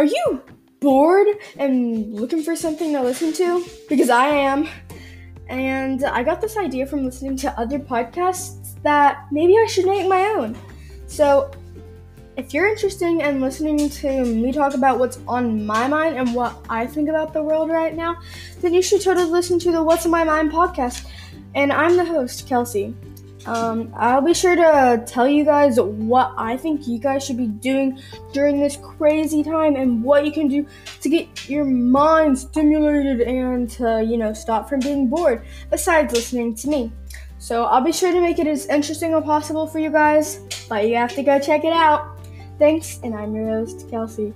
Are you bored and looking for something to listen to? Because I am. And I got this idea from listening to other podcasts that maybe I should make my own. So, if you're interested in listening to me talk about what's on my mind and what I think about the world right now, then you should totally listen to the What's on My Mind podcast. And I'm the host, Kelsey. Um, I'll be sure to tell you guys what I think you guys should be doing during this crazy time and what you can do to get your mind stimulated and to, you know, stop from being bored besides listening to me. So I'll be sure to make it as interesting as possible for you guys, but you have to go check it out. Thanks, and I'm your host, Kelsey.